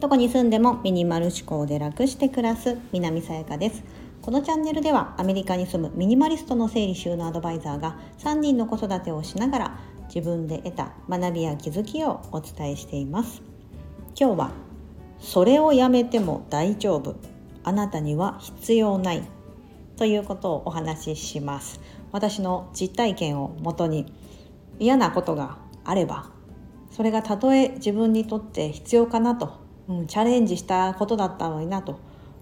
どこに住んでもミニマル思考で楽して暮らす南さやかです。このチャンネルではアメリカに住むミニマリストの整理収納アドバイザーが3人の子育てをしながら自分で得た学びや気づきをお伝えしています。今日はそれをやめても大丈夫。あなたには必要ない。ということをお話しします。私の実体験をもとに嫌なことがあればそれがたとえ自分にとって必要かなと、うん、チャレンジしたことだったのになと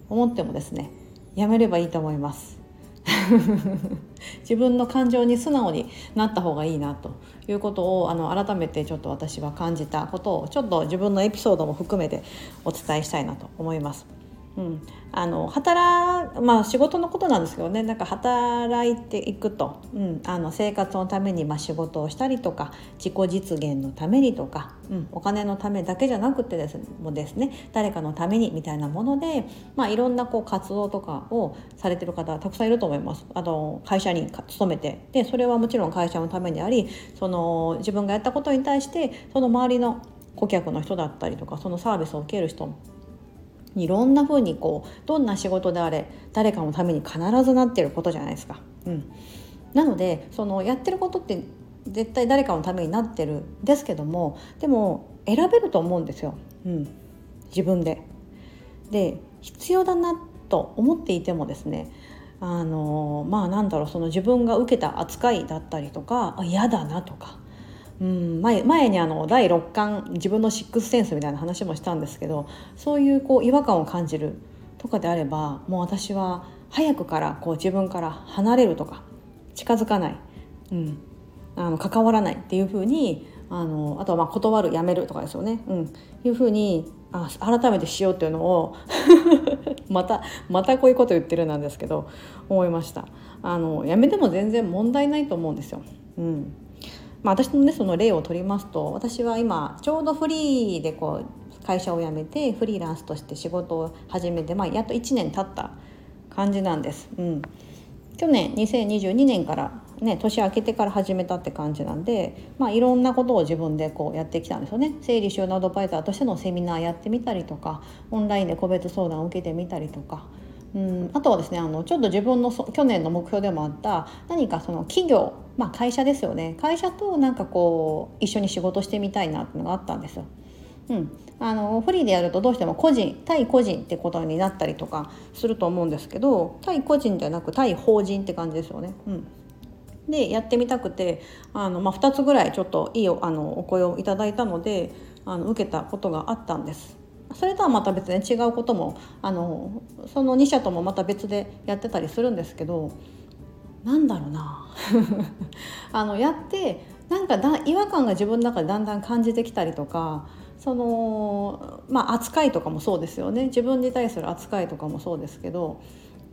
思ってもですねやめればいいと思います 自分の感情に素直になった方がいいなということをあの改めてちょっと私は感じたことをちょっと自分のエピソードも含めてお伝えしたいなと思います。うん、あの働まあ仕事のことなんですけどね。なんか働いていくと、うん、あの生活のためにまあ仕事をしたりとか自己実現のためにとか、うん、お金のためだけじゃなくてですもですね誰かのためにみたいなもので、まあ、いろんなこう活動とかをされてる方はたくさんいると思います。あの会社に勤めて。でそれはもちろん会社のためにありその自分がやったことに対してその周りの顧客の人だったりとかそのサービスを受ける人いろんな風にこうどんな仕事であれ誰かのために必ずなってることじゃないですか。うん、なのでそのやってることって絶対誰かのためになってるですけどもでも選べると思うんですよ、うん、自分で。で必要だなと思っていてもですねあのまあなんだろうその自分が受けた扱いだったりとか嫌だなとかうん。前前にあの第6巻自分のシックスセンスみたいな話もしたんですけどそういうこう違和感を感じるとかであればもう私は早くからこう自分から離れるとか近づかない、うん、あの関わらないっていうふうにあのあとはまあ断るやめるとかですよね、うん、いうふうにあ改めてしようっていうのを またまたこういうこと言ってるなんですけど思いました。あのやめても全然問題ないと思うんですよ。うん。まあ、私のねその例を取りますと私は今ちょうどフリーでこう会社を辞めてフリーランスとして仕事を始めて、まあ、やっと1年経った感じなんです。うん、去年2022年からね年明けてから始めたって感じなんで、まあ、いろんなことを自分でこうやってきたんですよね整理収納アドバイザーとしてのセミナーやってみたりとかオンラインで個別相談を受けてみたりとか。うん、あとはですねあのちょっと自分の去年の目標でもあった何かその企業、まあ、会社ですよね会社となんかこう一緒に仕事してみたいなっていうのがあったんですよ。うん、あのフリーでやるとどうしても個人対個人ってことになったりとかすると思うんですけど対個人じゃなく対法人って感じですよね。うんでやってみたくてあの、まあ、2つぐらいちょっといいあのお声をいただいたのであの受けたことがあったんです。それとはまた別に違うこともあのその2社ともまた別でやってたりするんですけどなんだろうな。あのやってなんかだ違和感が自分の中でだんだん感じてきたりとかそのまあ扱いとかもそうですよね。自分に対する扱いとかもそうですけど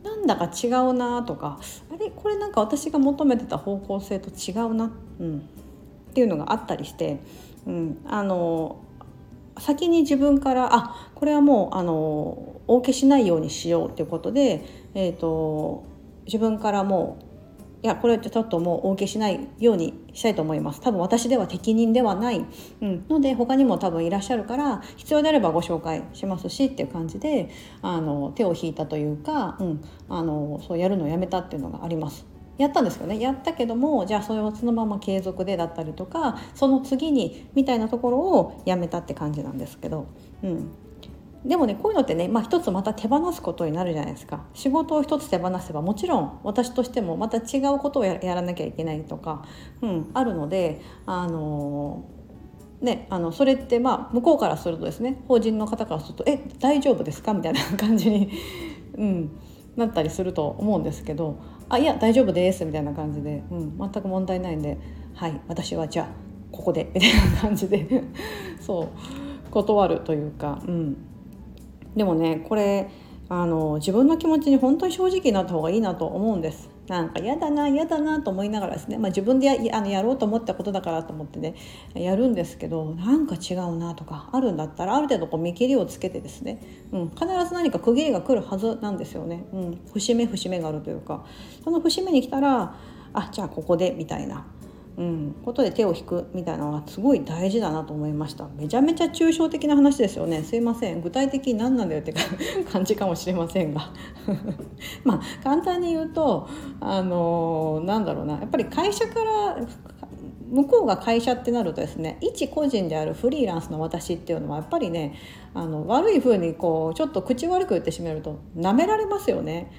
なんだか違うなとかあれこれなんか私が求めてた方向性と違うな、うん、っていうのがあったりして、うん、あの先に自分からあこれはもうあのお受けしないようにしようっていうことで、えーと、自分からもういやこれってちょっともうお受けしないようにしたいと思います。多分私では適任ではない、うん、ので他にも多分いらっしゃるから必要であればご紹介しますしっていう感じであの手を引いたというか、うん、あのそうやるのをやめたっていうのがあります。やったんですよね。やったけどもじゃあそれをそのまま継続でだったりとかその次にみたいなところをやめたって感じなんですけど、うん、でもねこういうのってね、まあ、一つまた手放すことになるじゃないですか仕事を一つ手放せばもちろん私としてもまた違うことをやらなきゃいけないとか、うん、あるのであのね、あのそれってまあ向こうからするとですね法人の方からすると「え大丈夫ですか?」みたいな感じに、うん、なったりすると思うんですけどあいや大丈夫ですみたいな感じで、うん、全く問題ないんではい私はじゃあここでみたいな感じでそう断るというか、うん、でもねこれあの自分の気持ちに本当に正直になった方がいいなと思うんです。なんか嫌だな嫌だなと思いながらですね、まあ、自分でやあのやろうと思ったことだからと思ってねやるんですけどなんか違うなとかあるんだったらある程度こう見切りをつけてですね、うん、必ず何か区切りが来るはずなんですよね、うん、節目節目があるというか。その節目に来たらあじゃあここでみたいな、うん、ことで手を引くみたいなのはすごい大事だなと思いました。めちゃめちゃ抽象的な話ですよね。すいません。具体的に何なんだよって 感じかもしれませんが。まあ簡単に言うとあのー、なんだろうな。やっぱり会社から向こうが会社ってなるとですね一個人であるフリーランスの私っていうのはやっぱりねあの悪い風にこうちょっと口悪く言ってしまうとなめられますよね。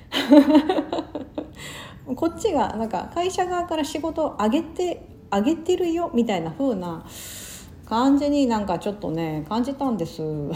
こっちがなんか会社側から仕事を上げてあげてるよみたいな風な感じになんかちょっとね感じたんです。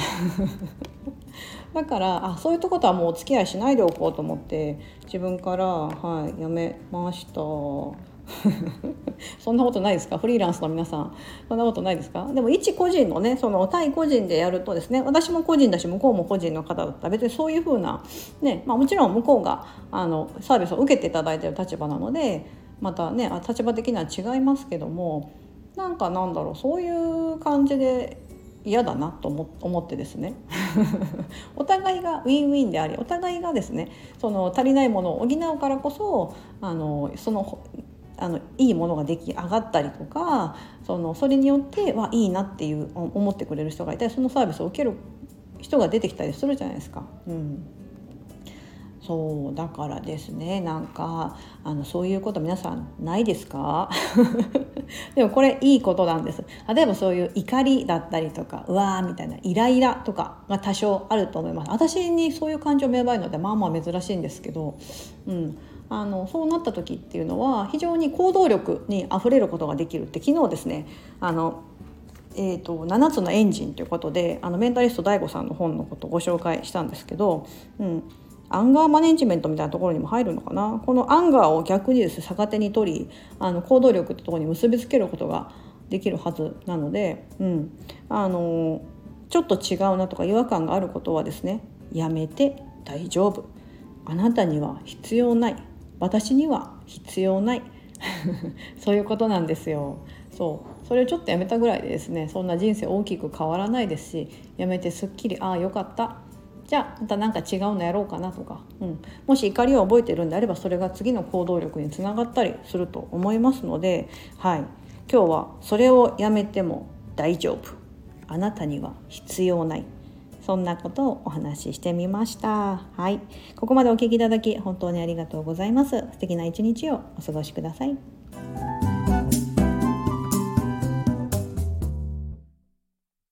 だからあそういうとことはもうお付き合いしないでおこうと思って自分からはいやめました。そんなことないですか？フリーランスの皆さん。そんなことないですか？でも一個人のねその対個人でやるとですね私も個人だし向こうも個人の方だったら別にそういうふうなね、まあ、もちろん向こうがあのサービスを受けていただいてる立場なのでまたね立場的には違いますけどもなんかなんだろうそういう感じで嫌だなと思ってですね。お互いがウィンウィンでありお互いがですねその足りないものを補うからこそあのそのあのいいものが出来上がったりとかそのそれによってはいいなっていう思ってくれる人がいたりそのサービスを受ける人が出てきたりするじゃないですか。うん。そうだからですねなんかあのそういうこと皆さんないですか？でもこれいいことなんです。例えばそういう怒りだったりとかうわーみたいなイライラとかが多少あると思います。私にそういう感情芽生えるのでまあまあ珍しいんですけど、うん、あのそうなった時っていうのは非常に行動力にあふれることができるって昨日ですねあのえーと、7つのエンジンということであのメンタリスト DAIGO さんの本のことをご紹介したんですけど、うん、アンガーマネジメントみたいなところにも入るのかな。このアンガーを逆にです逆手に取りあの行動力ってところに結びつけることができるはずなので、うん、あのちょっと違うなとか違和感があることはですねやめて大丈夫。あなたには必要ない。私には必要ない。そういうことなんですよ。そう。それをちょっとやめたぐらいでですねそんな人生大きく変わらないですしやめてすっきりああよかった。じゃあまた何か違うのやろうかなとか、うん、もし怒りを覚えてるんであればそれが次の行動力につながったりすると思いますので、はい、今日はそれをやめても大丈夫。あなたには必要ない。そんなことをお話ししてみました。はい。ここまでお聴きいただき本当にありがとうございます。素敵な一日をお過ごしください。